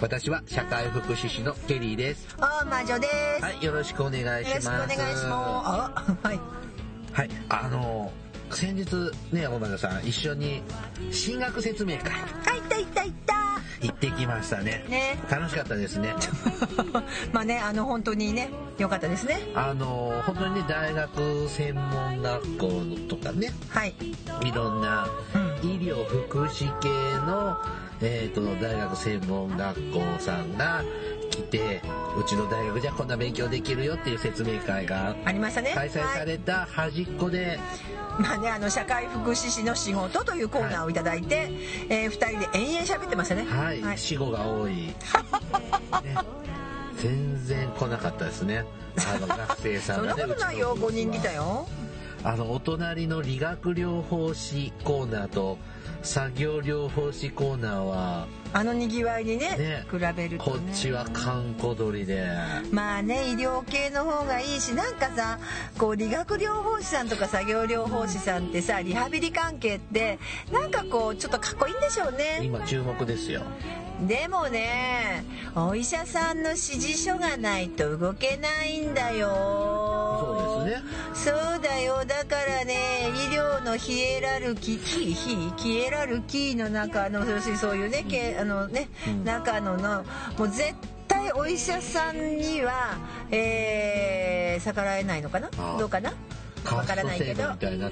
私は社会福祉士のケリーですあー魔女です。はいよろしくお願いしますよろしくお願いします。あ、はい。はい、あの先日ね大前さん一緒に進学説明会あ、いったいったいった。行ってきましたねね。楽しかったですね まあね、あの本当にね、良かったですね。あの本当にね大学専門学校とかねはい。いろんなうん医療福祉系の、えー、と大学専門学校さんが来てうちの大学じゃこんな勉強できるよっていう説明会がありましたね。開催された端っこで、はいまあね、あの社会福祉士の仕事というコーナーをいただいて、えー二人で延々喋ってましたね。はい、はい。死後が多い、ね全然来なかったですねあの学生さ そんなんがねことないよ、うちの5人来たよ。あのお隣の理学療法士コーナーと作業療法士コーナーはあの賑わいにね、ね比べるとこね。っちは閑古鳥で。まあね医療系の方がいいしなんかさこう理学療法士さんとか作業療法士さんってさリハビリ関係ってなんかこうちょっとかっこいいんでしょうね。今注目ですよでもねお医者さんの指示書がないと動けないんだよ。そうですね。そうだよ。だからね医療のヒエラルキーヒーヒーヒエラルキーの中の要するにそういうねけあのね、うん。中ののもう絶対お医者さんには、えー逆らえないのかな？どうかな？カわからないけど。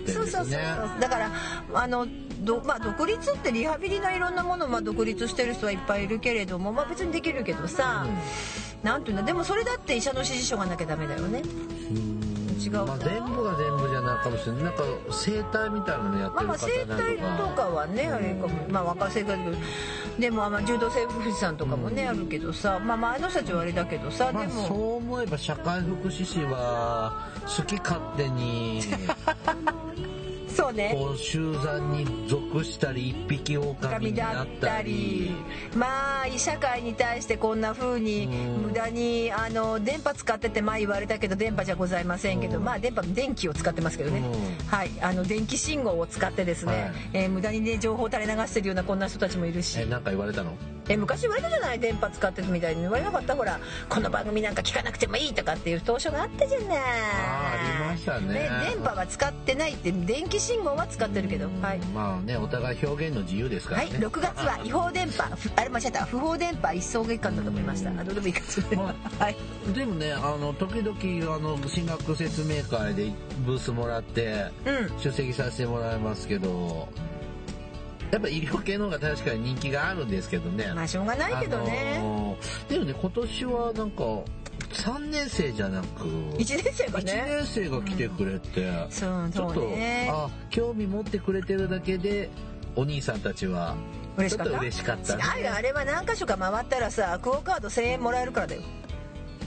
そうそうそうだからあのど、まあ、独立ってリハビリのいろんなものを、まあ、独立してる人はいっぱいいるけれども、まあ、別にできるけどさ、なんていうのでもそれだって医者の指示書がなきゃダメだよね。うん。違うまあ全部が全部じゃないかもしれない。なんか整体みたいなのやってる方なん体とかはねあれかも。まあ若生活でもまあ柔道整復師さんとかもね、あるけどさまあまああの人たちはあれだけどさ、まあでも。そう思えば社会福祉士は好き勝手に。そうね。こう集団に属したり一匹狼神になっだったたり。りまあ社会に対してこんな風にうん。無駄にあの電波使ってって前言われたけど電波じゃございませんけどうん。まあ電波電気を使ってますけどね。うん。はい。あの電気信号を使ってですね、はい。えー無駄にね情報を垂れ流してるようなこんな人たちもいるし。えなんか言われたの？え昔言われたじゃない？電波使ってるみたいに言われなかった？ほらこの番組なんか聞かなくてもいいとかっていう当初があったじゃない。ありましたね。電波は使ってないって電気信号は使ってるけど。はい。まあねお互い表現の自由ですかはい、らね、6月は違法電波ふあれ間違えた。不法電波一層月間だと思いました。あどうでもいいかそれまはい。でもねあの時々あの進学説明会でブースもらってうん。出席させてもらいますけどやっぱ医療系の方が確かに人気があるんですけどね。まあしょうがないけどね、あのーでもね今年はなんか3年生じゃなく一1年生が1ね年生が来てくれて、そうそちょっとうね。あ興味持ってくれてるだけでお兄さんたちは嬉しかった？ちょっと嬉しかったね。あれは何箇所か回ったらさクオカード1000円もらえるからだよ。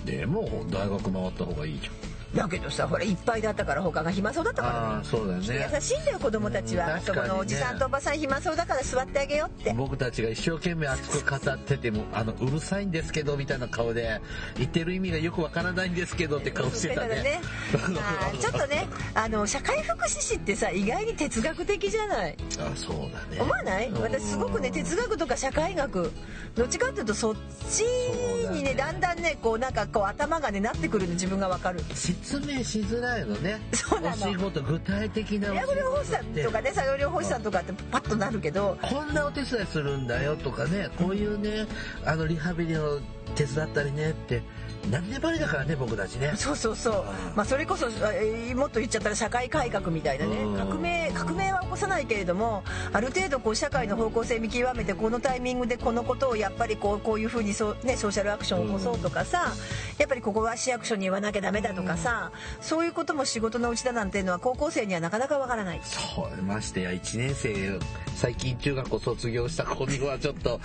でも大学回った方がいいじゃんだけどさほらいっぱいだったから他が暇そうだったからね。そうだよね。優しいんだよ子供たちは、ね。そこのおじさんとおばさん暇そうだから座ってあげようって。僕たちが一生懸命熱く語っててもあのうるさいんですけどみたいな顔で言ってる意味がよくわからないんですけどって顔してたね。ま あちょっとねあの社会福祉士ってさ意外に哲学的じゃない？あそうだね。思わない？うん。私すごくね哲学とか社会学どっちかっていうとそっちにねだんだんねこうなんかこう頭がねなってくるの自分がわかる説明しづらいのね。そうなの。お仕事具体的なお仕理学療法士さん事とかね作業療法士さんとかってパッとなるけど。こんなお手伝いするんだよとかねこういうねあのリハビリを手伝ったりねって何年前だからね僕たちね。そうそうそう、まあ、それこそえーもっと言っちゃったら社会改革みたいなね。うん。革命革命は起こさないけれどもある程度こう社会の方向性見極めてこのタイミングでこのことをやっぱりこうこういうふうにそう、ね、ソーシャルアクションを起こそうとかさやっぱりここは市役所に言わなきゃダメだとかさそういうことも仕事のうちだなんていうのは高校生にはなかなかわからない。そうましてや1年生最近中学校卒業した子にはちょっと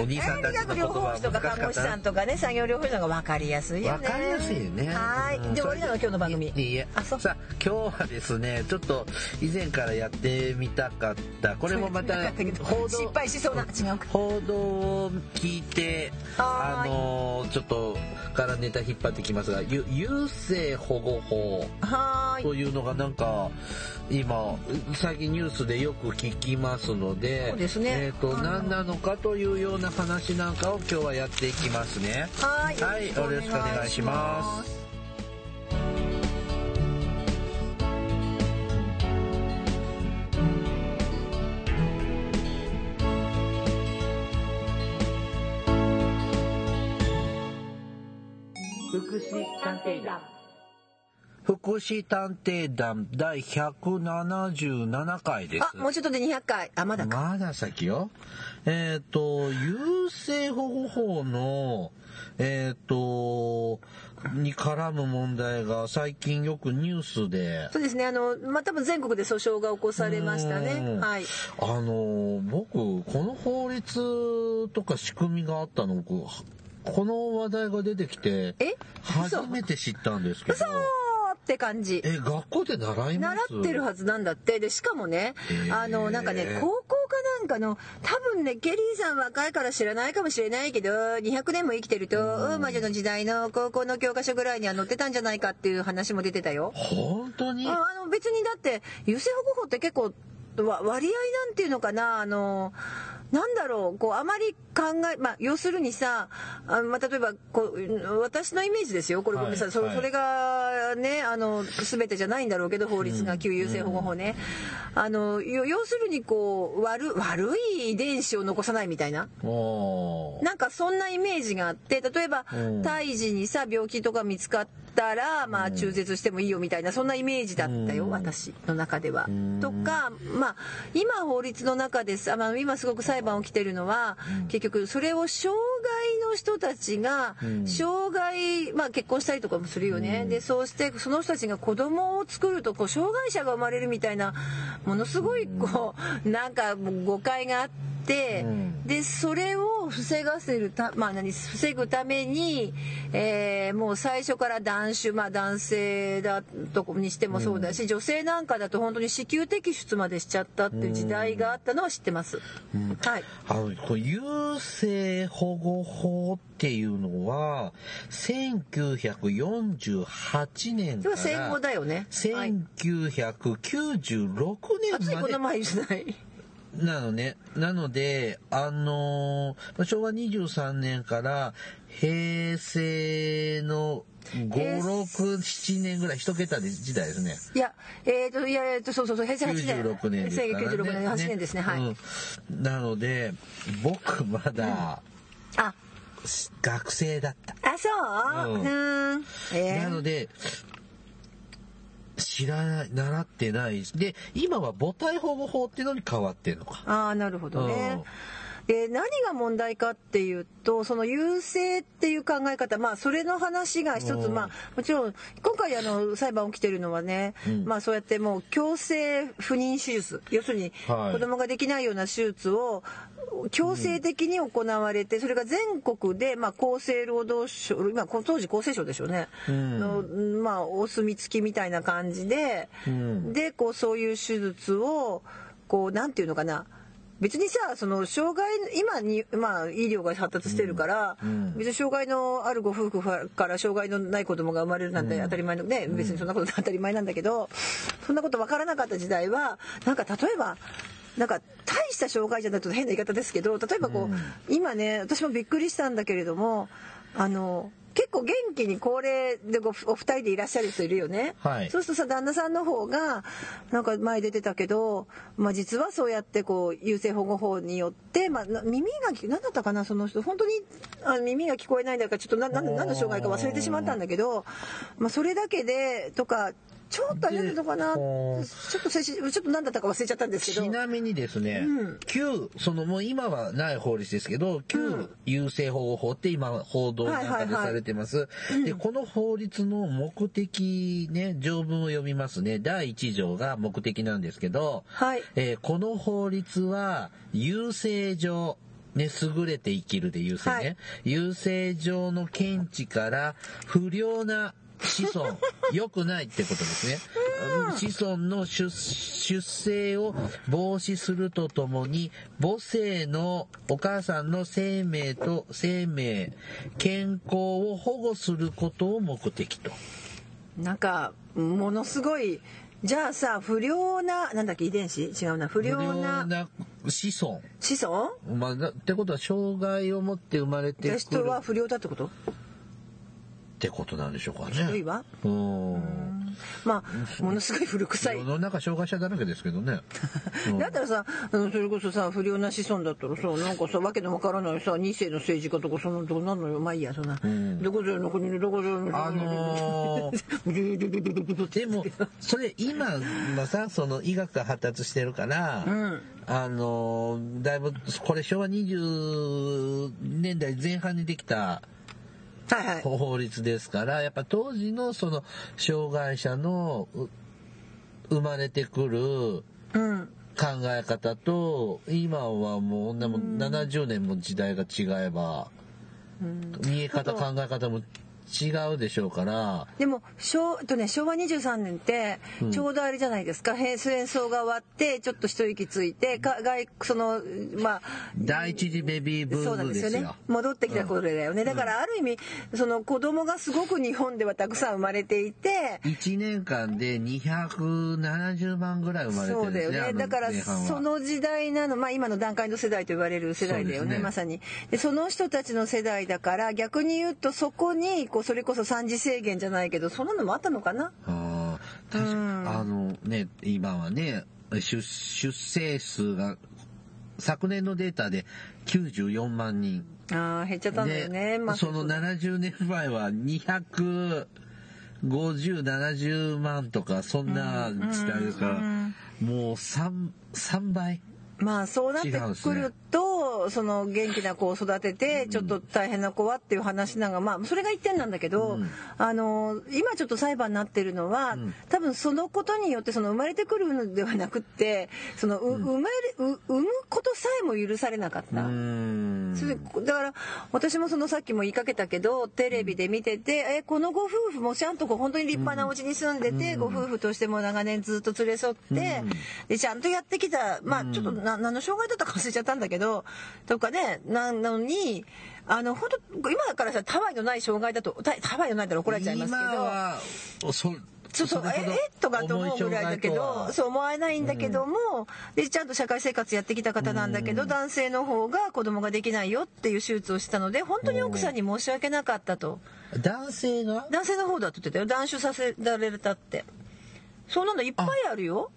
お兄さんたちの言葉は難しかったな。さんとかね作業療法士の方が分かりやすいよね。わかりやすいよね。はい。うん。で終わりなの今日の番組。いいいえ。あそう。さあ、今日はですね、ちょっと以前からやってみたかった、これもまた報道、失敗しそうな。違うか。報道を聞いて、あのーちょっとからネタ引っ張ってきますが、ゆ優生保護法はーい。というのがなんか、今、最近ニュースでよく聞きますので、そうですねえっ、と、あの何なのかというような話なんかを今日はやっていきますね。はーいはい、よろしくお願いします。福祉探偵団福祉探偵団第177回です。あもうちょっとで200回。あまだか。まだ先よ。えっ、と、優生保護法の、えっ、と、に絡む問題が最近よくニュースで、そうですね。あのまあ多分全国で訴訟が起こされましたね。うん。はい。あの、僕、この法律とか仕組みがあったの、僕この話題が出てきて、え？初めて知ったんですけど。嘘、って感じ。え、学校で習います？習ってるはずなんだって。でしかもね、あのなんかね高校かなんかの多分ねケリーさん若いから知らないかもしれないけど200年も生きてると、うん、魔女の時代の高校の教科書ぐらいには載ってたんじゃないかっていう話も出てたよ。本当に？ああの別にだって優生保護法って結構わ割合なんていうのかな？あのなんだろう？こうあまり考えまあ要するにさあまあ例えばこう私のイメージですよ。これごめんなさい、それがねあの全てじゃないんだろうけど法律が旧優生保護法ね、あのよ要するにこう悪悪い遺伝子を残さないみたいななんかそんなイメージがあって例えばうん。胎児にさ病気とか見つかったらまあ中絶してもいいよみたいなそんなイメージだったようん。私の中では。うん。とかまあ今法律の中でさまあ今すごく裁判起きてるのは結局それを障害の人たちがうん。障害まあ結婚したりとかもするよね。でそうしてその人たちが子供を作るとこう障害者が生まれるみたいなものすごいこうなんか誤解があって。うんでそれを防がせるたまあ何防ぐために、えーもう最初から男子まあ男性だとこにしてもそうだし、女性なんかだと本当に子宮摘出までしちゃったっていう時代があったのは知ってます。うんはい。あの、優生保護法っていうのは、1948年かそれは戦後ら、だよね。はい。1996あつい年までこの前じゃない？なのね。なので、あのーまあ昭和23年から平成の5、平成6、7年ぐらい、一桁で時代ですね。いや、えっ、と、いや、えっ、と、そうそうそう、平成8年。96年ですからね。1996年、8年ですね、はい。うんなので、僕まだ、あ、学生だった。あ、そうううんーん。えーなので、知らない、習ってない。で、今は母体保護法っていうのに変わってんのか。ああなるほどね。で何が問題かっていうとその優勢っていう考え方まあそれの話が一つうん。まあもちろん今回あの裁判起きてるのはね、うん。まあそうやってもう強制不妊手術要するにはい。子供ができないような手術を強制的に行われてそれが全国でまあ厚生労働省今当時厚生省でしょうね、うん。のまあお墨付きみたいな感じで、うん。でこうそういう手術をこうなんていうのかな別にさその障害今に、まあ、医療が発達してるから、うん。別に障害のあるご夫婦から障害のない子供が生まれるなんて当たり前のね、別にそんなこと当たり前なんだけどそんなこと分からなかった時代はなんか例えばなんか大した障害じゃないと変な言い方ですけど例えばこう、今ね私もびっくりしたんだけれどもあの結構元気に高齢でごお二人でいらっしゃる人いるよね。はいそうするとさ旦那さんの方がなんか前出てたけど、まあ、実はそうやってこう優生保護法によって、まあ、な耳が聞何だったかなその人本当にあ耳が聞こえないんだかちょっとなな何の障害か忘れてしまったんだけど、まあ、それだけでとかちょっとあれだったのかな？ちでょっとちょっと何だったか忘れちゃったんですけど。ちなみにですね、うん。旧、そのもう今はない法律ですけど、旧優生保護法って今報道なんかでされてます。で、この法律の目的ね、条文を読みますね。第1条が目的なんですけど、はい。えーこの法律は、優生上、ね、優れて生きるで優勢ね。はい。優勢上の見地から不良な子孫、良くないってことですね。子孫の出出生を防止するとともに、母性のお母さんの生命と生命、健康を保護することを目的と。なんかものすごいじゃあさ不良ななんだっけ遺伝子？違うな不不良良なな子孫。子孫？まあ、だってことは障害を持って生まれてくる人は不良だってこと？ってことなんでしょうかね。悪いわ。うん。まあものすごい古臭い。世の中障害者だらけですけどね。うん。だったらさ、うんそれこそさ不良な子孫だったらさなんかさわけのわからないさ二世の政治家とかそんなどうなんのよ。まあいいやそんな、ん。どこぞの国のどこぞの。あのー。でも、それ今はさ、その医学が発達してるから、うん。あのーだいぶ、これ昭和20年代前半にできた法律ですから、やっぱ当時のその障害者のう生まれてくるうん。考え方と、今はもう、でも70年も時代が違えば、見え方、考え方も違うでしょうから、でも昭,、とね、昭和23年ってうん。ちょうどあれじゃないですか、戦争が終わってちょっと一息ついてか外そのまあ第一次ベビーブそうなんですよ。ねームですよ。戻ってきた頃だよね、だからある意味その子供がすごく日本ではたくさん生まれていて1年間で270万ぐらい生まれてそうだよるんですね。だからその時代なのまあ今の段階の世代と言われる世代だよねね。まさに。でその人たちの世代だから逆に言うとそこにこうそれこそ三次制限じゃないけどそんなのもあったのかな？あー確かうん。あのね、今はね、出出生数が昨年のデータで94万人。あー減っちゃったんだよね。でまあその70年前は250、70万とか、そんな時代ですから、もう3、3倍。まあそうなってくると、その元気な子を育ててちょっと大変な子はっていう話なのがまあそれが一点なんだけど、うん。あの今ちょっと裁判になってるのは、ん。多分そのことによってその生まれてくるのではなくってそのう、生まれう産むことさえも許されなかっうた。それだから私もそのさっきも言いかけたけどテレビで見てて、えこのご夫婦もちゃんとこう本当に立派なお家に住んでて、ご夫婦としても長年ずっと連れ添って、でちゃんとやってきたまあちょっとな何の障害だったか忘れちゃったんだけどとかねなのにあの本当今からさたわいのない障害だとたたわいのないったら怒られちゃいますけ今ど。は、そ、そうそうええとかと思うぐらいだけどそう思えないんだけども、でちゃんと社会生活やってきた方なんだけど、男性の方が子供ができないよっていう手術をしたので本当に奥さんに申し訳なかったと。男性が？男性の方だって言ってたよ。断種させられたって。そうなのいっぱいあるよ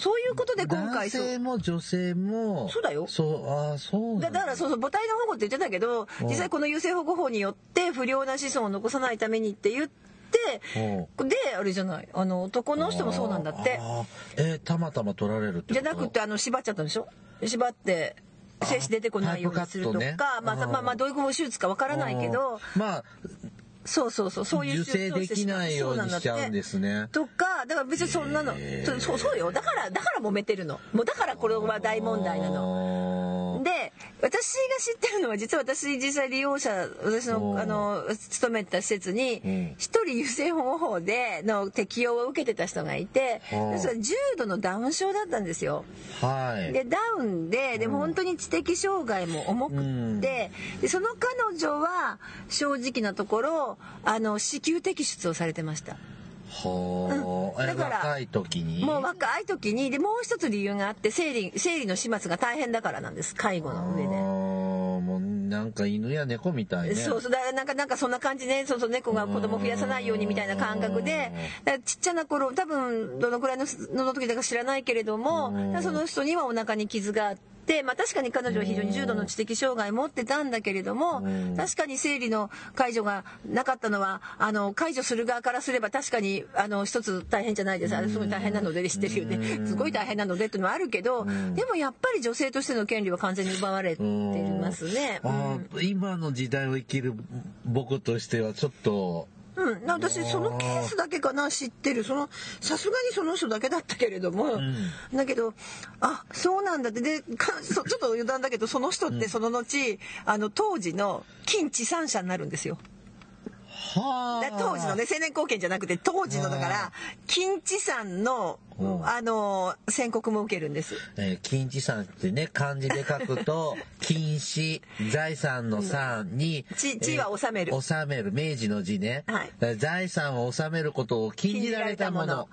そういうことで今男回そう。性も女性も。そうだよ。そう、ああ、そうだ。だからそうそう母体の保護って言ってたけどうん。実際この優生保護法によって不良な子孫を残さないためにって言ってであれじゃない。あの男の人もそうなんだって。えーたまたま取られるってじゃなくてあの縛っちゃったんでしょ？縛って精子出てこないようにするとか、ね。まあ、まあまあどういう手術かわからないけど。まあそうそうそうそういう受精できないようにしちゃうんですね。とかだから別にそんなのそうそうよ。だからだから揉めてるの。もうだからこれは大問題なの。ので私が知ってるのは実は私実際利用者私のあの勤めてた施設にうん。一人優生保護法での適用を受けてた人がいてはあ。それは重度のダウン症だったんですよ。はい。でダウンででも本当に知的障害も重くって、でその彼女は正直なところあの子宮摘出をされてました。はあ、えだから若い時に？もう若い時にでもう一つ理由があって生理生理の始末が大変だからなんです。介護の上で。もうなんか犬や猫みたいね。そうそう。だからなんかなんかそんな感じね。そうそう。猫が子供増やさないようにみたいな感覚で。ちっちゃな頃多分どのくらいののの時だか知らないけれどもその人にはお腹に傷があって。まあ、確かに彼女は非常に重度の知的障害を持ってたんだけれどもうん。確かに生理の解除がなかったのはあの解除する側からすれば確かにあの一つ大変じゃないです。あれすごい大変なので知ってるよね。すごい大変なのでっていうのはあるけどでもやっぱり女性としての権利は完全に奪われてますね。今の時代を生きる僕としてはちょっと、うん。うん、私そのケースだけかな知ってる。そのさすがにその人だけだったけれども、だけどあそうなんだって。でちょっと余談だけどその人ってその後、あの当時の金地産者になるんですよ。当時のね青年後見じゃなくて当時のだから金地産のうん。あの宣告も受けるんです。えー金地産ってね、漢字で書くと、金子、財産の産に、地地は治める。えー治める、明治の字ね。はい。財産を治めることを禁じられたもの。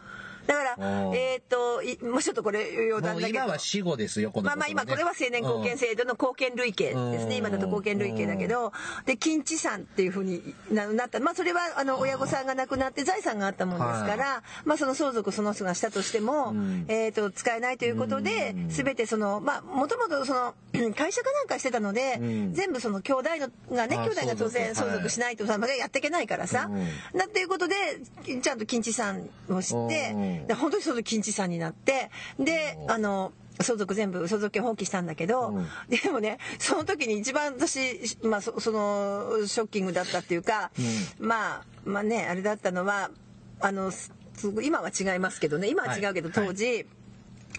だからえっ、といもうちょっとこれ余談だけど。今は死後ですよ、このまあまあ今これは青年後見制度の貢献類型ですうん。ね今だと貢献類型だけど。で金地産っていうふうにななった。まあそれはあの親御さんが亡くなって財産があったもんですからまあその相続その人がしたとしてもん。えーと使えないということで全てそのまあもともとその 会社かなんかしてたのでうん。全部その兄弟のがねあ兄弟が当然相続しないとやっていけないからさうん。だっていうことでちゃんと金地産を知ってうんで本当にその金地産になってであの相続全部相続権放棄したんだけど、うん。でもねその時に一番私、まあ、そそのショッキングだったっていうか、まあまあねあれだったのはあの今は違いますけどね今は違うけど、はい。当時、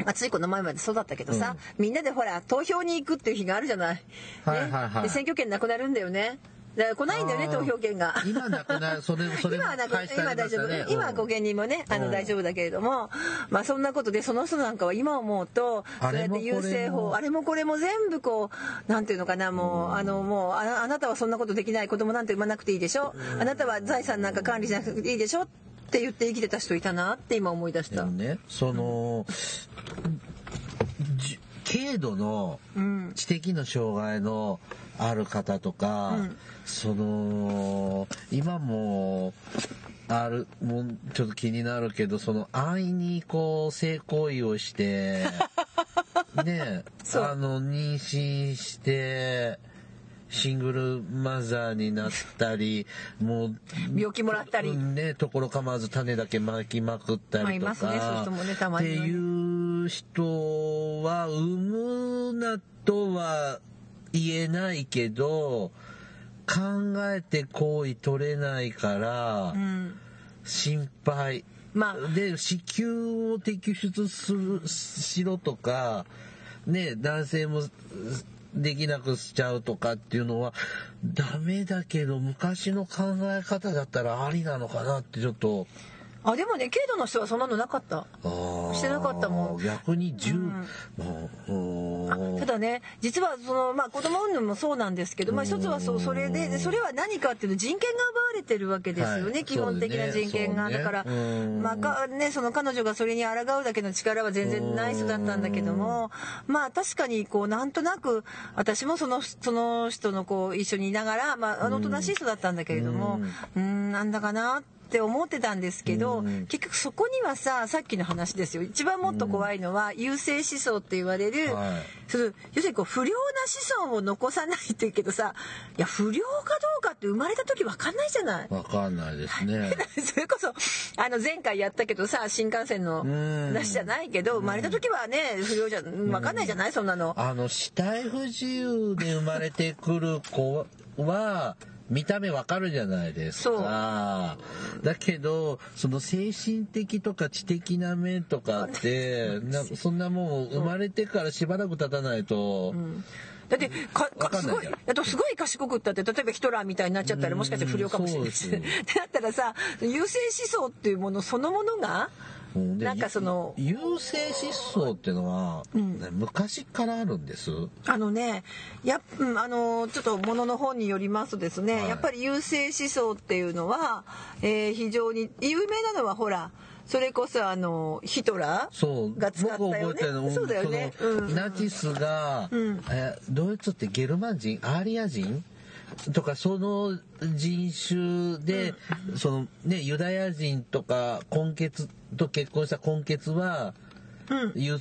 まあ、ついこの前までそうだったけどさ、みんなでほら投票に行くっていう日があるじゃない。ねはいはいはい。で選挙権なくなるんだよね。だから来ないんだよね投票権が。今なくなる、それ、それ今はなく今は大丈夫。今は保険人もねあうん。の大丈夫だけれども、まあそんなことでその人なんかは今思うとあそうやって優勢法あれもこれも全部こうなんていうのかなもうあのもうああなたはそんなことできない子供なんて産まなくていいでしょ？あなたは財産なんか管理しなくていいでしょ？って言って生きてた人いたなって今思い出した。ね、その、じ軽度のうん。知的の障害のある方とか、その今もあるもうちょっと気になるけどその安易にこう性行為をして ねあの妊娠してシングルマザーになったりもう病気もらったり。ねところ構わず種だけ巻きまくったりとか、まあいますねそういう人もねたまにっていう人は産むなとは言えないけど考えて行為取れないからうん。心配、まあ。で子宮を摘出するしろとかね男性もできなくしちゃうとかっていうのはダメだけど昔の考え方だったらありなのかなってちょっとあでもね軽度の人はそんなのなかった。してなかったもん。逆に10、うん。ただね実はその、まあ、子供産むのもそうなんですけど、まあ、一つはそうそれででそれは何かっていうと人権が奪われてるわけですよね、はい。基本的な人権が、ね。だから、ねうん。まあかね、その彼女がそれに抗うだけの力は全然ない人だったんだけどもまあ確かにこうなんとなく私もそのその人のこう一緒にいながら、まあ、あのおとなしい人だったんだけれどもうん。なんだかなって思ってたんですけど、うん結局そこにはささっきの話ですよ。一番もっと怖いのは優勢思想って言われる、はい。その要するにこう不良な子孫を残さないというけどさいや不良かどうかって生まれた時分かんないじゃない。わかんないですね。それこそあの前回やったけどさ新幹線のうん。話じゃないけど生まれた時はね不良じゃ分かんないじゃないそんなの。あの死体不自由で生まれてくる子は見た目わかるじゃないですか。だけど、その精神的とか知的な面とかって、なそんなもん生まれてからしばらく経たないと、だってかわかかすごいあとすごい賢くったって例えばヒトラーみたいになっちゃったらもしかして不良かもしれない。しうんそうってですなったらさ優勢思想っていうものそのものがうん。でなんかその優勢思想っていうのは、ね昔からあるんです？あのねやっうんあのちょっとものの本によりますとですね、はい。やっぱり優勢思想っていうのは、えー非常に有名なのはほらそれこそあのヒトラーが使ったよね。そうだよね。ナチスが、ん。えドイツってゲルマン人アーリア人とかその人種で、そのねユダヤ人とか根血と結婚した根血は優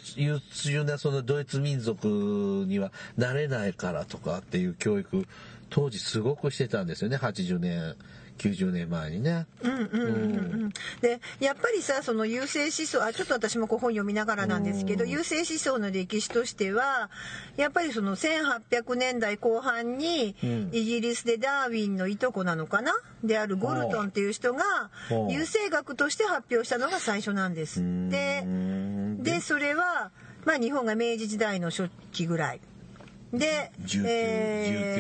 秀なそのドイツ民族にはなれないからとかっていう教育当時すごくしてたんですよね80年90年前にね。うんうんうんうん、でやっぱりさその優勢思想あちょっと私もこう本読みながらなんですけど優勢思想の歴史としてはやっぱりその1800年代後半にうん。イギリスでダーウィンのいとこなのかな？であるゴルトンっていう人が優勢学として発表したのが最初なんです。ってうん。でそれは、まあ、日本が明治時代の初期ぐらいで19、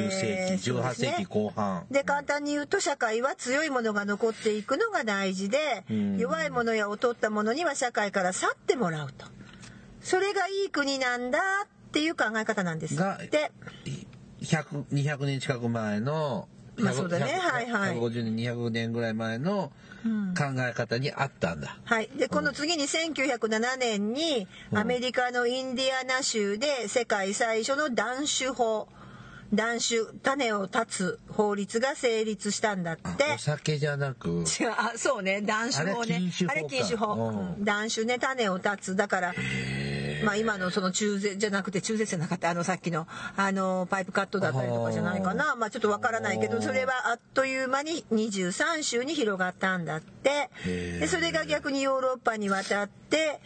19世紀、18そうですね。世紀後半。で簡単に言うと社会は強いものが残っていくのが大事でうん。弱いものや劣ったものには社会から去ってもらうと。それがいい国なんだっていう考え方なんです。がって100 200年近く前の、まあそうだね。100はいはい。150年200年ぐらい前のうん考え方にあったんだ、はい、でこの次に1907年にアメリカのインディアナ州で世界最初の断種法断種種を断つ法律が成立したんだって。あお酒じゃなく。違うあそうね。断種法ね。あれ禁酒法うん。断種ね種を断つ。だからまあ今のその中絶じゃなくて中絶じゃなかったあのさっきのあのパイプカットだったりとかじゃないかな。まあちょっとわからないけどそれはあっという間に23州に広がったんだって。へー。でそれが逆にヨーロッパに渡って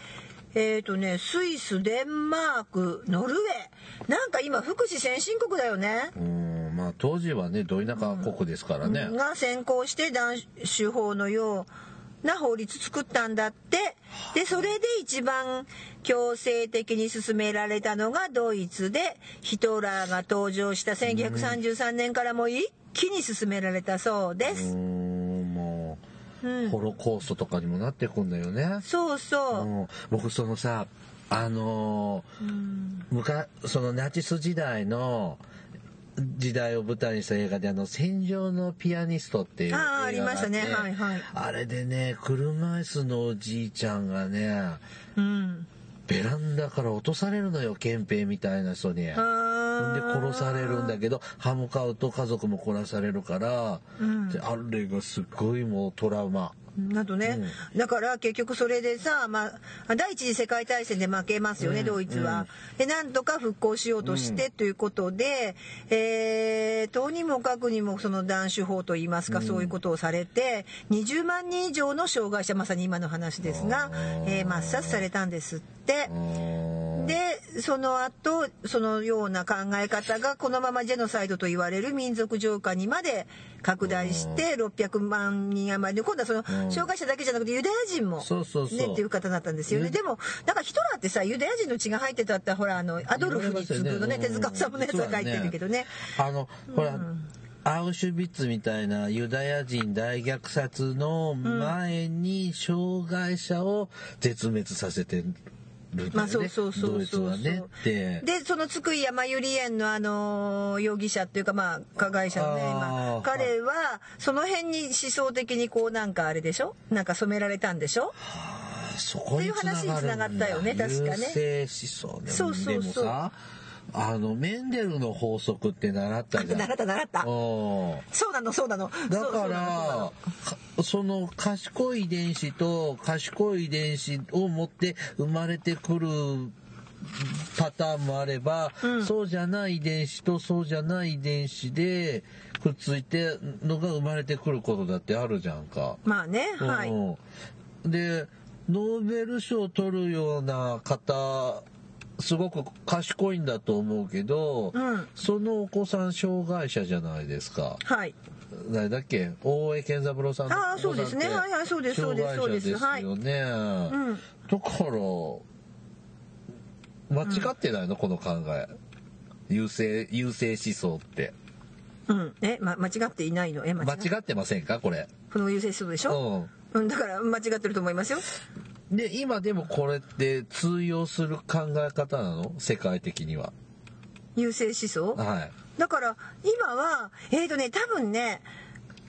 えーとね、スイスデンマークノルウェー。なんか今福祉先進国だよね。うん。まあ当時はねど田舎国ですからね、が先行して断種法のような法律作ったんだって。でそれで一番強制的に進められたのがドイツでヒトラーが登場した1933年からもう一気に進められたそうでうす。ん。もうんうホロコーストとかにもなってくんだよね、そうそう。うん。僕そのさあのーうん。昔そのナチス時代の時代を舞台にした映画であの「戦場のピアニスト」っていう映画があーありましたねはいはいあれでね車椅子のおじいちゃんがねうん。ベランダから落とされるのよ憲兵みたいな人に。あでー殺されるんだけど歯向かうと家族も殺されるから、うんであれがすっごいもうトラウマ。などね、だから結局それでさ、まあ、第一次世界大戦で負けますよね、うん。ドイツは。でなんとか復興しようとしてということで、えーとにもかくにもその断種法といいますか、そういうことをされて20万人以上の障害者まさに今の話ですが、えー抹殺されたんですって。でその後そのような考え方がこのままジェノサイドと言われる民族浄化にまで拡大して600万人余りで今度はその障害者だけじゃなくてユダヤ人もねっていう方だったんですよね。ユでもなんかヒトラーってさユダヤ人の血が入ってたってほらあのアドルフに次ぐのね手塚治虫のやつが書いてるけどね。あの、ほら、アウシュビッツみたいなユダヤ人大虐殺の前に障害者を絶滅させてるんだよね。まあそうそうそうそう。でその津久井やまゆり園のあの容疑者っていうかまあ加害者のねあ今ー彼はその辺に思想的にこうなんかあれでしょ？なんか染められたんでしょ？そこに繋がるんだっていう話に繋がったよね確かね優勢思想ね。そうそうそうでもさ、あの、メンデルの法則って習ったじゃん。習った習った。うん。そうなのそうなの。だからのかその。賢い遺伝子と賢い遺伝子を持って生まれてくるパターンもあれば、うん。そうじゃない遺伝子とそうじゃない遺伝子でくっついてのが生まれてくることだってあるじゃんか。まあねはい。うんでノーベル賞を取るような方すごく賢いんだと思うけど、うん。そのお子さん障害者じゃないですか。はい。誰だっけ？大江健三郎さんのああそうですね。はいはいそうですそうですそうです。ですよね、うん。だから間違ってないの、この考え。優勢優勢思想って。うん。え、ま、間違っていないの？え間間違ってませんか？これ。この優勢思想でしょ？ううんだから間違ってると思いますよ。んで今でもこれって通用する考え方なの？世界的には。優勢思想？はい。だから今はえーとね多分ね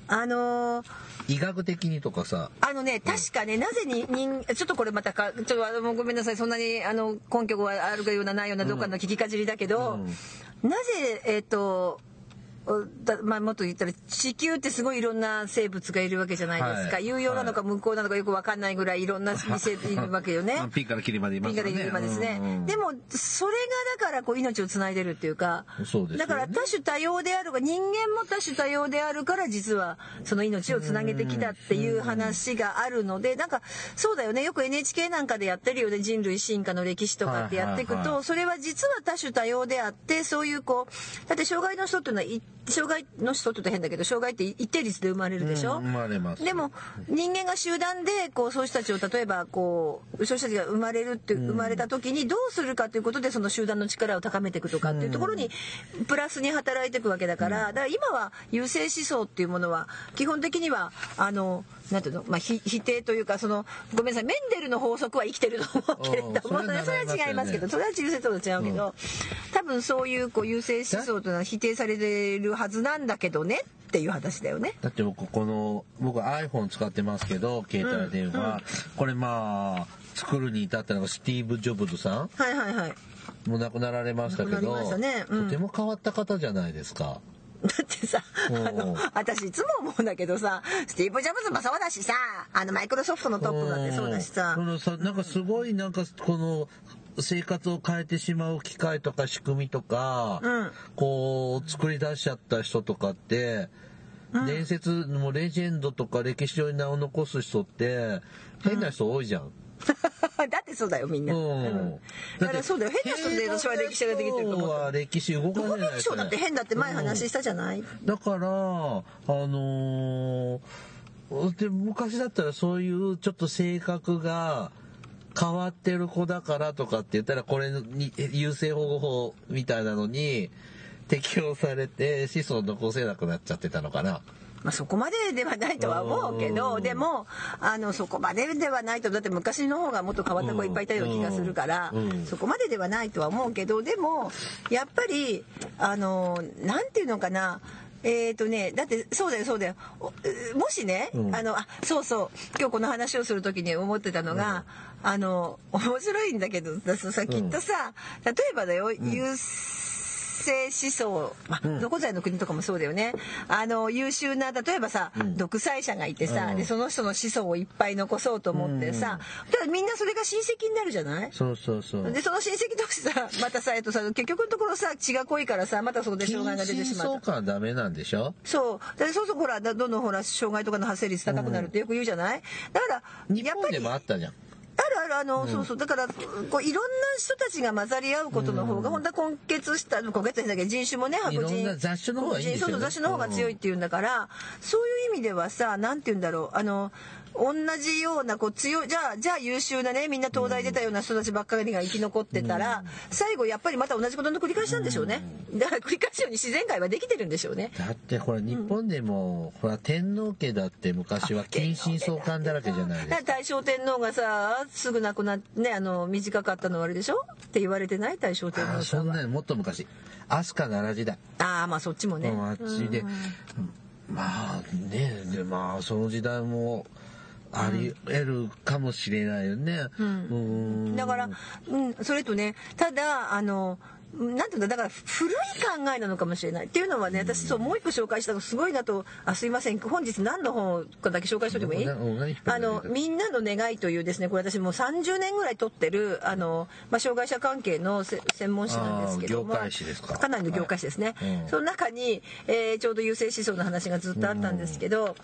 あのー医学的にとかさ。あのね確かねなぜに人ちょっとこれまたかちょっとあのごめんなさいそんなにあの根拠があるようなないようなどっかの聞きかじりだけど、なぜえっ、とおだまあ、もっと言ったら地球ってすごいいろんな生物がいるわけじゃないですか、はい。有用なのか無効なのかよくわかんないぐらいいろんな店いるわけよね。まあピンからキリまでいますよね。ピンからキリまでですね、うんうんでもそれがだからこう命をつないでるっていうかね。だから多種多様であるが人間も多種多様であるから実はその命をつなげてきたっていう話があるのでなんかそうだよね。よく NHK なんかでやってるよね。人類進化の歴史とかってやっていくと、はいはいはい。それは実は多種多様であってそういうこうだって障害の人っていうのはい障害の人って変だけど障害って一定率で生まれるでしょ、うん生まれます。でも人間が集団でこうそういう人たちを例えばこうそういう人たちが生まれるって生まれた時にどうするかということでその集団の力を高めていくとかっていうところにプラスに働いていくわけだからだから今は優勢思想っていうものは基本的にはあのなんていうの、まあ、ひ否定というかそのごめんなさいメンデルの法則は生きてると思うけれどもうん。それはそれは違いますけどそれは優勢とは違うけど多分そういうこう優勢思想というのは否定されてるはずなんだけどねっていう話だよね。だって僕この僕 iPhone 使ってますけど携帯電話、これまあ作るに至ったのがスティーブ・ジョブズさん。はいはいはい。もう亡くなられましたけどね。うん。とても変わった方じゃないですか。だってさ、あうん。の、私いつも思うんだけどさ、スティーブ・ジョブズもそうだしさ、あの、マイクロソフトのトップなんてそうだしさ。う、ん。そのさなんかすごいなんかこの生活を変えてしまう機械とか仕組みとか、うん。こう作り出しちゃった人とかって、伝説もうレジェンドとか歴史上に名を残す人って変な人多いじゃん。だってそうだよみんな。うんうんだからそうだよ変な人で私は歴史ができてると思う。は歴史動かないル賞だって変だって前話したじゃない、だからあのーで昔だったらそういうちょっと性格が変わってる子だからとかって言ったらこれに優生保護法みたいなのに適用されて子孫残せなくなっちゃってたのかな。まあそこまでではないとは思うけど、うん。でも、あの、そこまでではないと、だって昔の方がもっと変わった子いっぱいいたような気がするから、うん。うんそこまでではないとは思うけど、でも、やっぱり、あの、なんていうのかな、えっ、とね、だってそうだよそうだよ。もしね、うん。あのあそうそう今日この話をする時に思ってたのが、あの面白いんだけどださきっとさ、例えばだよ、優勢思想、まあの国とかもそうだよね。あの優秀な例えばさ、独裁者がいてさ、うん。でその人の子孫をいっぱい残そうと思ってさ、だからみんなそれが親戚になるじゃない？そうそうそう。でその親戚同士さまたさえっとさ結局のところさ血が濃いからさまたそこで障害が出てしまう近親相関はダメなんでしょ？そう。でそうそうほらだどんどんほら障害とかの発生率高くなるってよく言うじゃない？だから日本でやっぱりもあったじゃん。あるあるあの、そうそう。だからこういろんな人たちが混ざり合うことの方が、本当は根血した根血しただけど人種もね白人雑種の方がそうそう雑種の方が強いっていうんだから、そういう意味ではさなんて言うんだろう。あの同じようなこう強いじゃあじゃあ優秀なね。みんな東大出たような人たちばっかりが生き残ってたら、最後やっぱりまた同じことの繰り返しなんでしょうね、だから繰り返すように自然界はできてるんでしょうね。だってこれ日本でも、ほら天皇家だって昔は近親相関だらけじゃないですか。大正天皇がさすぐ亡くなってねあの短かったのはあれでしょ？って言われてない？大正天あ皇さそんなのもっと昔。飛鳥奈良時代。ああまあそっちもね、うんあっちで、まあねでまあその時代もあり得るかもしれないよね。うん。だから、うん、それとねただあのなんていうんだだから古い考えなのかもしれない。っていうのはね私そうもう一個紹介したのがすごいなとあすいません。本日何の本かだけ紹介しておいてもいい？あの「みんなの願い」というですねこれ私もう30年ぐらい撮ってるあの、まあ、障害者関係のせ専門誌なんですけどもあー業界誌ですか。かなりの業界誌ですね、はい。うん。その中に、えーちょうど優勢思想の話がずっとあったんですけど、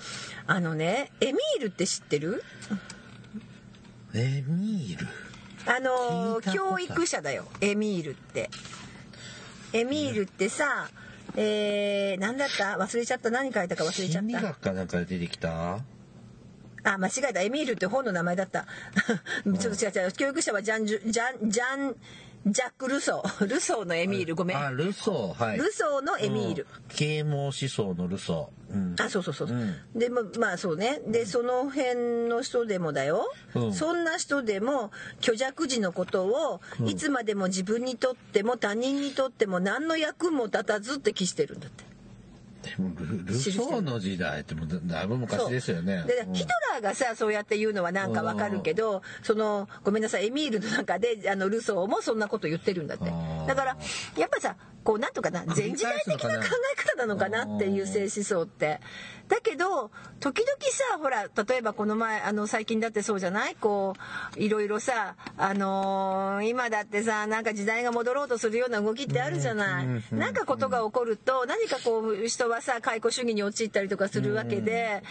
あのねエミールって知ってる？エミール？あの教育者だよ。エミールって。エミールってさえー、何だった？忘れちゃった？何書いたか忘れちゃった？心理学かなんかで出てきた？あ間違えた。エミールって本の名前だった。ちょっと違う違う。教育者はジャンジュジャンジャンジャック・ルソー。ルソーのエミール。ごめん。あ、ルソー、はい。ルソーのエミール、うん。啓蒙思想のルソー。うん。あそうそうそう、う。ん。でもまあそうね。でその辺の人でもだよ、うん。そんな人でも虚弱児のことを、いつまでも自分にとっても他人にとっても何の役も立たずって記してるんだってでもルルソーの時代ってもうだいぶ昔ですよね。う。ん。でヒトラーがさそうやって言うのはなんかわかるけど、そのごめんなさいエミールの中であのルソーもそんなこと言ってるんだって。だからやっぱさこうなんとかな前時代的な考え方なのかなっていう性思想って。だけど時々さほら例えばこの前あの最近だってそうじゃない？こういろいろさあのー今だってさなんか時代が戻ろうとするような動きってあるじゃない？なんかことが起こると何かこう人はさ解雇主義に陥ったりとかするわけで、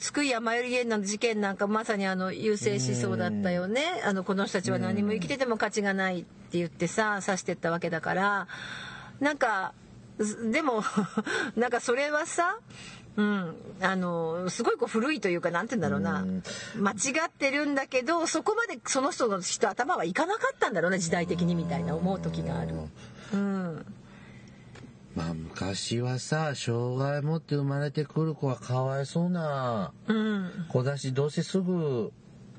津久井やまゆり園の事件なんかまさにあの優勢思想だったよね。あのこの人たちは何も生きてても価値がないって言ってさ指してったわけだからなんかずでも なんかそれはさうん、あのすごいこう古いというかなんて言うんだろうな。間違ってるんだけどそこまでその人の人頭はいかなかったんだろうな時代的にみたいな思う時がある。うん。まあ昔はさ、障害持って生まれてくる子はかわいそうなうん、子だし、どうせすぐ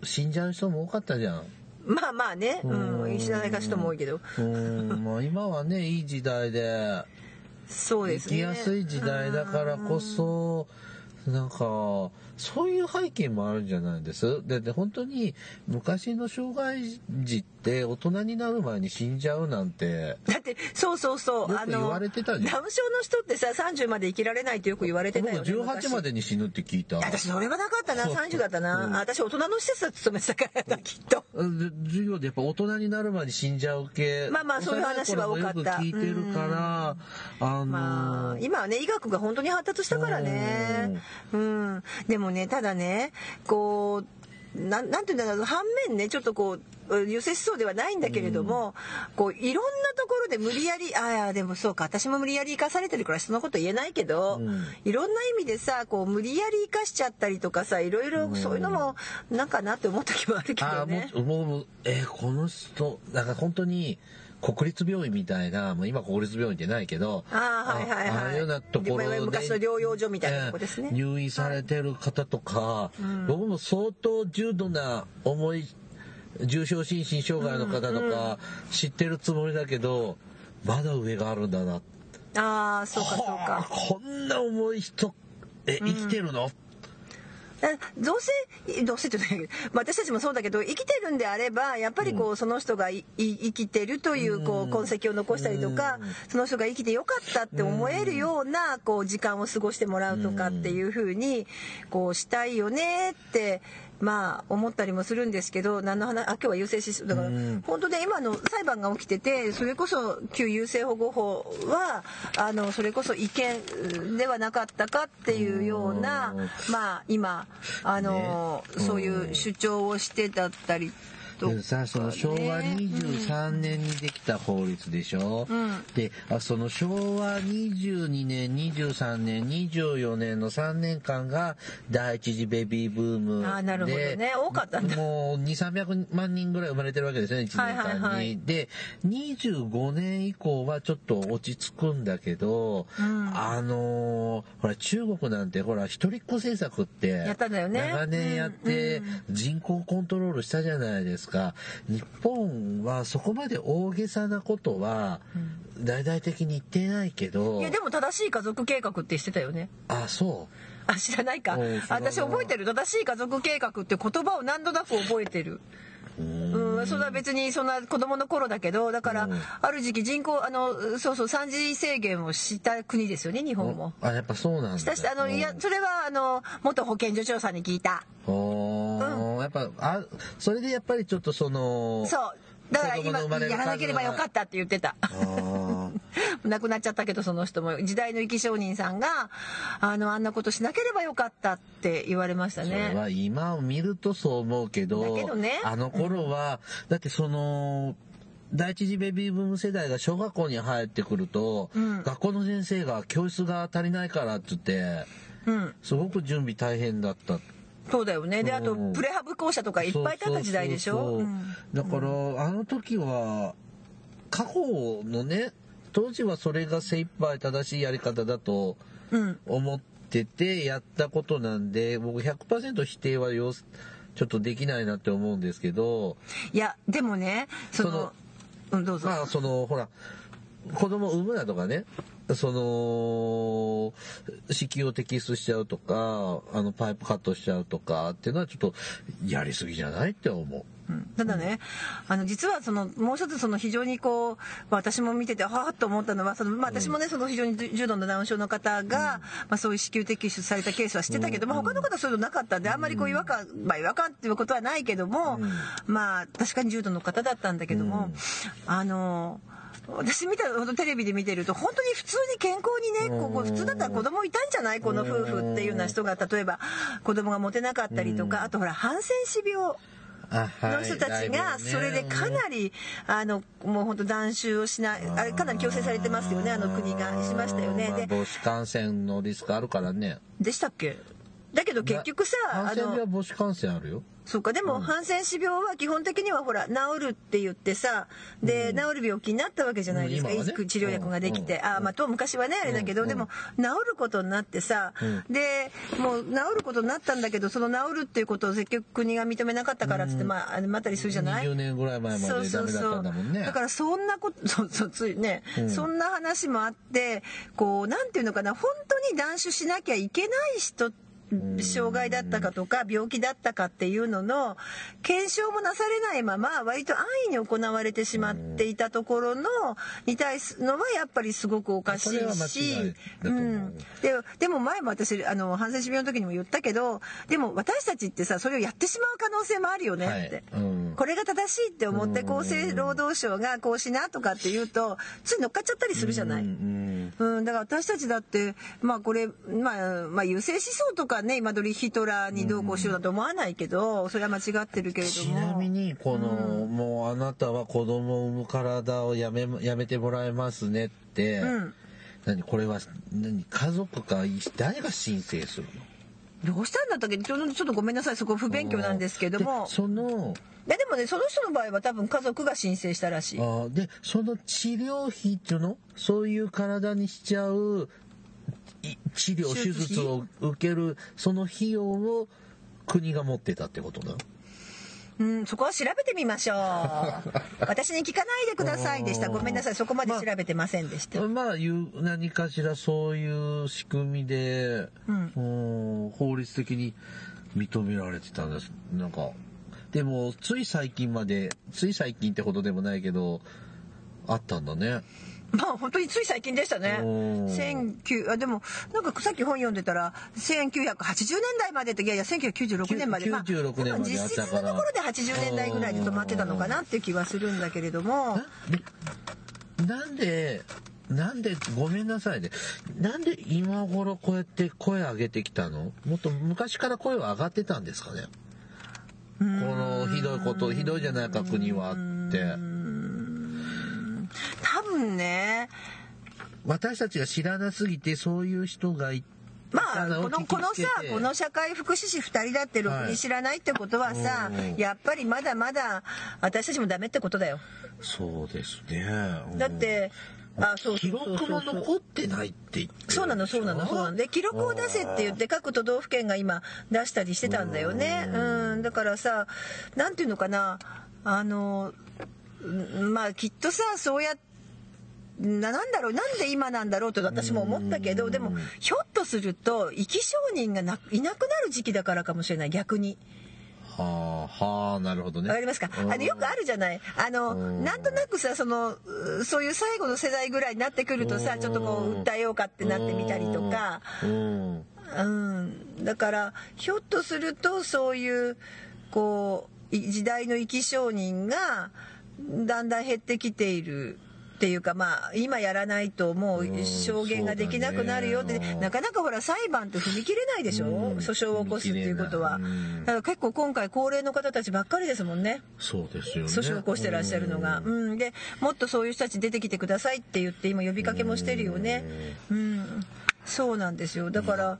死んじゃう人も多かったじゃん。まあまあね、うん、知らないか人も多いけど。うん、まあ今はね、いい時代で、そうですね。生きやすい時代だからこそ、なんか、そういう背景もあるんじゃないです？でで本当に昔の障害児って大人になる前に死んじゃうなんて、だってそうそうそうよく言われてたじゃん。ダウン症の人ってさ30まで生きられないってよく言われてた僕よね18までに死ぬって聞いた。私それはなかったなそう。30だったな、うん。あ私大人の施設勤めてたからだきっと。で授業でやっぱ大人になる前に死んじゃう系。まあまあそういう話は多かった。聞いてるから、あのまあ、今はね医学が本当に発達したからね。うん。でもねただねこうなんなんていうんだろう反面ねちょっとこう優勢思想ではないんだけれども、こういろんなところで無理やりああでもそうか私も無理やり生かされてるからそのこと言えないけど、うん。いろんな意味でさこう無理やり生かしちゃったりとかさいろいろそういうのもなんかなって思う時もあるけあどね。もうもうえーこの人なんか本当に国立病院みたいなもう今国立病院ってないけどああはいはいはいああいうようなところで昔の療養所みたいなとこですねえー入院されてる方とか、僕も相当重度な重い重症心身障害の方とか知ってるつもりだけど、まだ上があるんだなああそうかそうはあか。こんな重い人え生きてるの、えどうせどうせって言う私たちもそうだけど生きてるんであればやっぱりこう、その人が生きてるというこう痕跡を残したりとか、その人が生きてよかったって思えるようなこう時間を過ごしてもらうとかっていうふうにこうしたいよねってまあ思ったりもするんですけど何の話あ今日は優生思想だから、うん。本当で今の裁判が起きててそれこそ旧優生保護法はあのそれこそ違憲ではなかったかっていうようなうん。まあ今あの、ね。そういう主張をしてだったりさその昭和23年にできた法律でしょ、うん。であその昭和22年23年24年の3年間が第一次ベビーブームであーなるほどね。多かったんだ。もう2300万人ぐらい生まれてるわけですよね1年間に、はいはいはい。で25年以降はちょっと落ち着くんだけど、うん。あのーほら中国なんてほら一人っ子政策ってやったんだよね。長年やってうん。人口コントロールしたじゃないですか日本はそこまで大げさなことは大々的に言ってないけどいやでも正しい家族計画ってしてたよね。あそあ知らないか。私覚えてる。正しい家族計画って言葉を何となく覚えてるうん。うん、そんな別にそんな子供の頃だけどだから、うん。ある時期人口あのそうそう三次制限をした国ですよね日本も。あやっぱそうなんだ。したあのいやそれはあの元保健所長さんに聞いた。おーやっぱあそれでやっぱりちょっとそのそうだから今やらなければよかったって言ってた。亡くなっちゃったけどその人も。時代の生き証人さんがあのあんなことしなければよかったって言われましたそれねは今を見るとそう思うけどだけどね。あの頃は、だってその第一次ベビーブーム世代が小学校に入ってくると、うん。学校の先生が教室が足りないからって言ってうん。すごく準備大変だったそうだよね。であとう。んプレハブ校舎とかいっぱいいたった時代でしょ？だから、あの時は過去のね当時はそれが精一杯正しいやり方だとうん。思っててやったことなんで僕100%否定はよちょっとできないなって思うんですけど。いやでもねそのそのうんどうぞ、まあそのほら子供産むなとかねその子宮を摘出しちゃうとかあのパイプカットしちゃうとかっていうのはちょっとやりすぎじゃないって思う。うん。ただね、あの実はそのもう一つその非常にこう私も見ててはあと思ったのはその、まあ、私もねその非常に重度のダウン症の方が、まあ、そういう子宮摘出されたケースは知ってたけど、まあ、他の方はそういうのなかったんであんまりこう違和感、まあ、違和感っていうことはないけども、まあ確かに重度の方だったんだけども、あの私見たテレビで見てると本当に普通に健康にねここ普通だったら子供いたんじゃない？この夫婦っていうような人が例えば子供が持てなかったりとかあとほらハンセン氏病の人たちがそれでかなりあのもう本当断酒をしないあれかなり強制されてますよねあの国がしましたよね。でまあ母子感染のリスクあるからね。でしたっけ？だけど結局さあは母子感染あるよそうかでも、ハンセン氏病は基本的にはほら治るって言ってさで、治る病気になったわけじゃないですか、ね。治療薬ができて、うん。あまあと昔はねあれだけど、うん。でも治ることになってさ、でもう治ることになったんだけどその治るっていうことを結局国が認めなかったからっつって、まあたりするじゃない？20年ぐらい前までダメだったんだもんね。だからそんなこと そうそうついね、そんな話もあってこうなんていうのかな本当に断酒しなきゃいけない人障害だったかとか病気だったかっていうのの検証もなされないまま割と安易に行われてしまっていたところのに対するのはやっぱりすごくおかしい間しう。うん、ででも前も私あのハンセン氏病の時にも言ったけどでも私たちってさそれをやってしまう可能性もあるよねって。はい。うん。これが正しいって思って厚生労働省がこうしなとかって言うとつい乗っかっちゃったりするじゃない。うんうん、だから私たちだってまあこれ、まあ、まあ優勢思想とかね今取りヒトラーにどうこうしようだと思わないけどそれは間違ってるけれども。ちなみにこの、もうあなたは子供を産む体をやめやめてもらえますねって、うん。何これは何家族か誰が申請するの？どうしたんだったっけ？ちょっとちょっとごめんなさい。そこ不勉強なんですけども。でそのいやでもねその人の場合は多分家族が申請したらしい。あーでその治療費っていうの？そういう体にしちゃうい治療手手術を受けるその費用を国が持ってたってことだうんそこは調べてみましょう。私に聞かないでくださいでした。ごめんなさい。そこまで調べてませんでした、まあいう何かしらそういう仕組みで、うん法律的に認められてたんです。なんかでもつい最近までつい最近ってほどでもないけどあったんだね。まあ本当につい最近でしたね。お19あでもなんかさっき本読んでたら1980年代までっていやいや1996年まで。96年まで実質のところで80年代ぐらいで止まってたのかなっていう気はするんだけれども。ななんでなんでごめんなさいね。なんで今頃こうやって声上げてきたの？もっと昔から声は上がってたんですかね？このひどいことひどいじゃないか国はって。多分ね。私たちが知らなすぎてそういう人がいまあこのこのさこの社会福祉士2人だってろくに知らないってことはさ、はいやっぱりまだまだ私たちもダメってことだよ。そうですね。だって、あそう記録も残ってないって言ってるそうなのそうなのそうなの。で記録を出せって言って各都道府県が今出したりしてたんだよね。うん。だからさなんていうのかな。あのうんまあきっとさそうやななんだろうなんで今なんだろうと私も思ったけどでもひょっとすると生き証人がないなくなる時期だからかもしれない逆に。はあはあなるほどね。わかりますか？あのよくあるじゃない。あのなんとなくさそのうそういう最後の世代ぐらいになってくるとさちょっとこう訴えようかってなってみたりとか。うん。うん。だからひょっとするとそういうこうい時代の生き証人がだんだん減ってきているっていうかまあ今やらないともう証言ができなくなるよって、ね。なかなかほら裁判って踏み切れないでしょ、うん訴訟を起こすっていうことは、だから結構今回高齢の方たちばっかりですもんね。そうですよね。訴訟を起こしてらっしゃるのが、うん、でもっとそういう人たち出てきてくださいって言って今呼びかけもしてるよね。うん。そうなんですよ。だから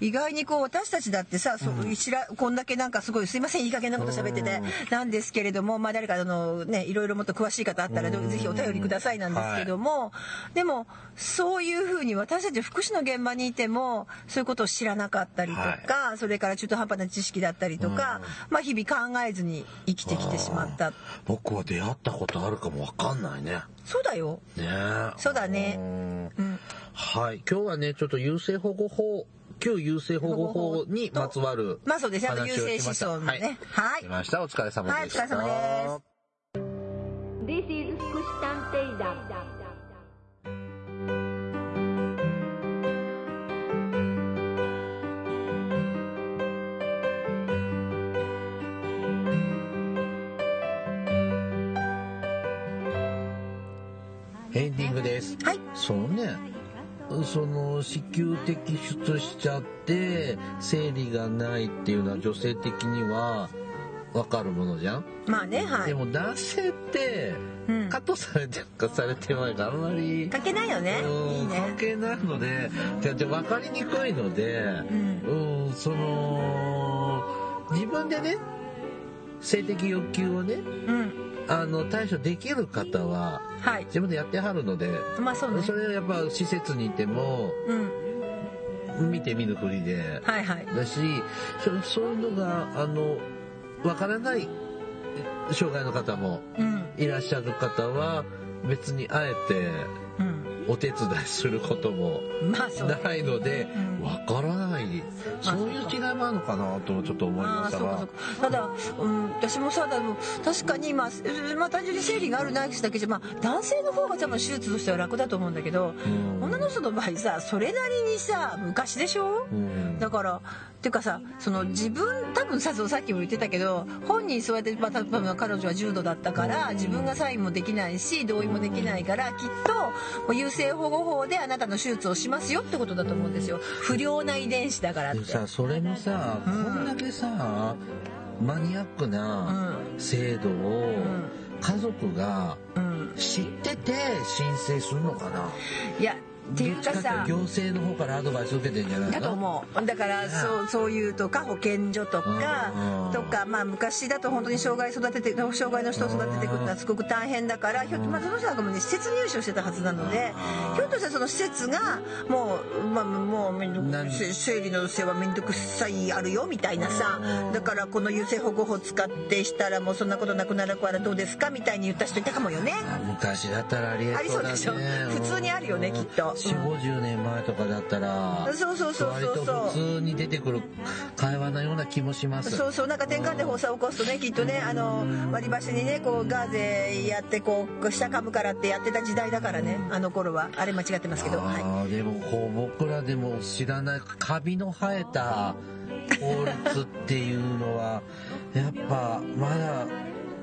意外にこう私たちだってさ、そう知らこんだけなんかすごいすいませんいい加減なこと喋っててなんですけれどもまあ誰かあのねいろいろもっと詳しい方あったらぜひお便りくださいなんですけども、でもそういうふうに私たち福祉の現場にいてもそういうことを知らなかったりとか、それから中途半端な知識だったりとか、まあ日々考えずに生きてきてしまった。僕は出会ったことあるかもわかんないね。そうだよ。ねえ。そうだね。んうん。はい。今日はねちょっと優生保護法旧優生保護法にまつわるまあそうです。ねあの話を優生しました。思想のね。はい。来ました。お疲れ様でした、はいお疲れ様です。This is 福祉探偵団エンディングです。はい。そのねその子宮摘出しちゃって生理がないっていうのは女性的にはわかるものじゃん、まあねはい。でも男性ってうん。カットされてるかされてないかあんまり。関係ないよね。いいうん関ね。係ないのでじゃじゃ分かりにくいのでうん。うんその自分でね性的欲求をねうんあの対処できる方ははい。自分でやってはるのでまあそうね。それはやっぱ施設にいてもうん。見て見ぬふりではいはい。だしそそういうのがあのわからない障害の方もうん。いらっしゃる方は別にあえてうんお手伝いすることもないのでうん。わからない。まあそういう違いもあるのかなとちょっと思いあましたが。ただ、うん、私もさだも確かに、まあ、うんまあ単純に生理があるないしだけじゃ、まあ、男性の方が多分手術としては楽だと思うんだけど、うん。女の人の場合さそれなりにさ昔でしょ？うん。だからっていうかさその自分多分ささっきも言ってたけど本人そうやって、まあ、多分彼女は重度だったから自分がサインもできないし同意もできないからきっと優生保護法であなたの手術をしますよってことだと思うんですよ。不良な遺伝子だからって。で。さそれもさ、うん。こんだけさマニアックな制度を家族がうん。知ってて申請するのかな？いやっていうかさ。行政の方からアドバイス受けてんじゃないの？だと思う。だからそうそういうとか保健所とかうんとかまあ昔だと本当に障害育てて障害の人を育てていくってのはすごく大変だからひょっとまあその人なんかもね施設入所してたはずなのでひょっとしたらその施設がもうまあもうめんどく生理の世話めんどくさいあるよみたいなさだからこの優生保護法使ってしたらもうそんなことなくなるからどうですかみたいに言った人いたかもよね。あ昔だったらありえありそうだねでしょ。普通にあるよねきっと4 5 0年前とかだったらそうそうそうそう割と普通に出てくる会話のような気もします。そうそうなんか転換で発作を起こすとねきっとねあの割り箸にねこうガーゼやってこう下噛むからってやってた時代だからねあの頃は。あれ間違ってますけどはい。でもこう僕らでも知らないカビの生えた法律っていうのはやっぱまだ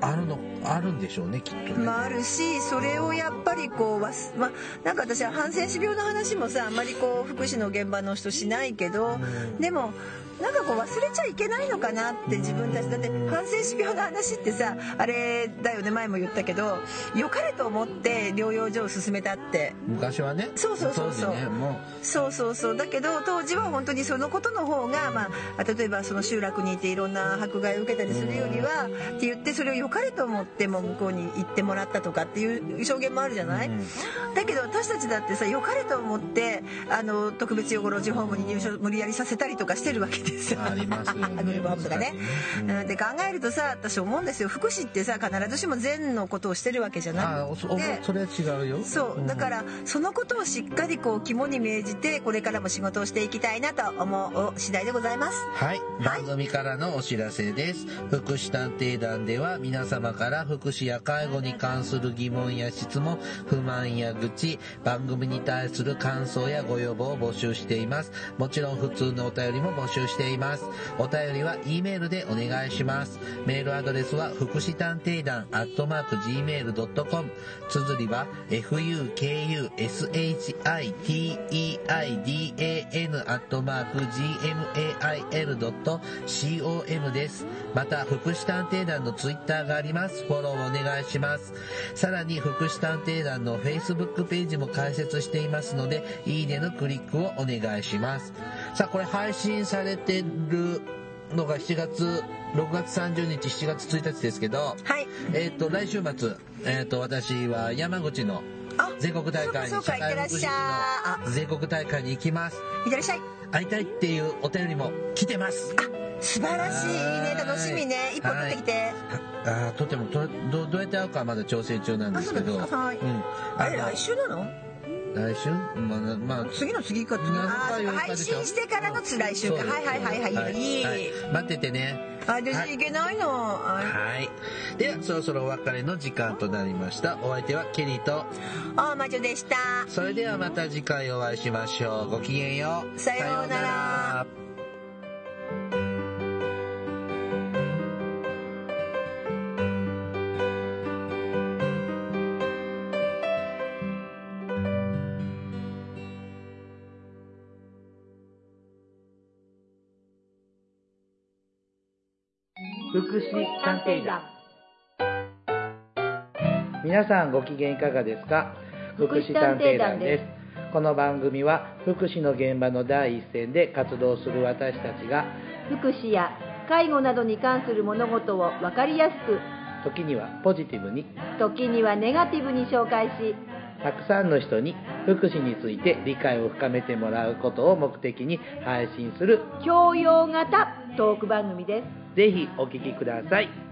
あるのあるんでしょうねきっとね、まあ、あるしそれをやっぱりこうわす、まあ、なんか私はハンセン氏病の話もさあんまりこう福祉の現場の人しないけどでもなんかこう忘れちゃいけないのかなって自分たち。だってハンセン氏病の話ってさあれだよね前も言ったけど良かれと思って療養所を進めたって。昔はね。そうそうそうそう。ねもそうそうそう。だけど当時は本当にそのことの方が、まあ、例えばその集落にいていろんな迫害を受けたりするよりはって言ってそれを良かれと思っても向こうに行ってもらったとかっていう証言もあるじゃない、だけど私たちだってさ良かれと思ってあの特別養護老人ホームに入所無理やりさせたりとかしてるわけですよありますよねグループホームとかね。うんで考えるとさ私思うんですよ福祉ってさ必ずしも善のことをしてるわけじゃなあそくて。それは違うよそうだからそのことをしっかりこう肝に銘じてこれからも仕事をしていきたいなと思う次第でございますはい、番組からのお知らせです。福祉探偵団では皆様から福祉や介護に関する疑問や質問、不満や愚痴、番組に対する感想やご要望を募集しています。もちろん普通のお便りも募集しています。お便りは E メールでお願いします。メールアドレスは福祉探偵団アットマーク Gmail.com。綴りは fukushiteidan アットマーク gmail.com です。また、福祉探偵団のツイッターがあります。フォローお願いします。さらに、福祉探偵団の Facebook ページも開設していますので、いいねのクリックをお願いします。さあ、これ配信されてるのが7月、6月30日、7月1日ですけど、はい。えっ、と、来週末、えっ、と、私は山口のあ全国大会に、そうかそうかいってらっしゃい。あ。の全国大会に行きます。いってらっしゃい。会いたいっていうお便りも来てます。素晴らしいね。楽しみね。一歩取ってきて。あーとてもとどどうやって会うかはまだ調整中なんですけど。はい。うん。あれの来週なの？来週？まあ、まあ、次の次かなん。あーか配信してからのつ来週か。はいはいはいはい。いい、はい。待っててね。あ私はい。いけないの、あはい。では、そろそろお別れの時間となりました。お相手はケニーと、あ魔女でした。それではまた次回お会いしましょう。ごきげんよう。さようなら福祉探偵団。皆さんご機嫌いかがですか？福祉探偵団です。この番組は福祉の現場の第一線で活動する私たちが福祉や介護などに関する物事を分かりやすく時にはポジティブに時にはネガティブに紹介したくさんの人に福祉について理解を深めてもらうことを目的に配信する教養型トーク番組です。ぜひお聞きください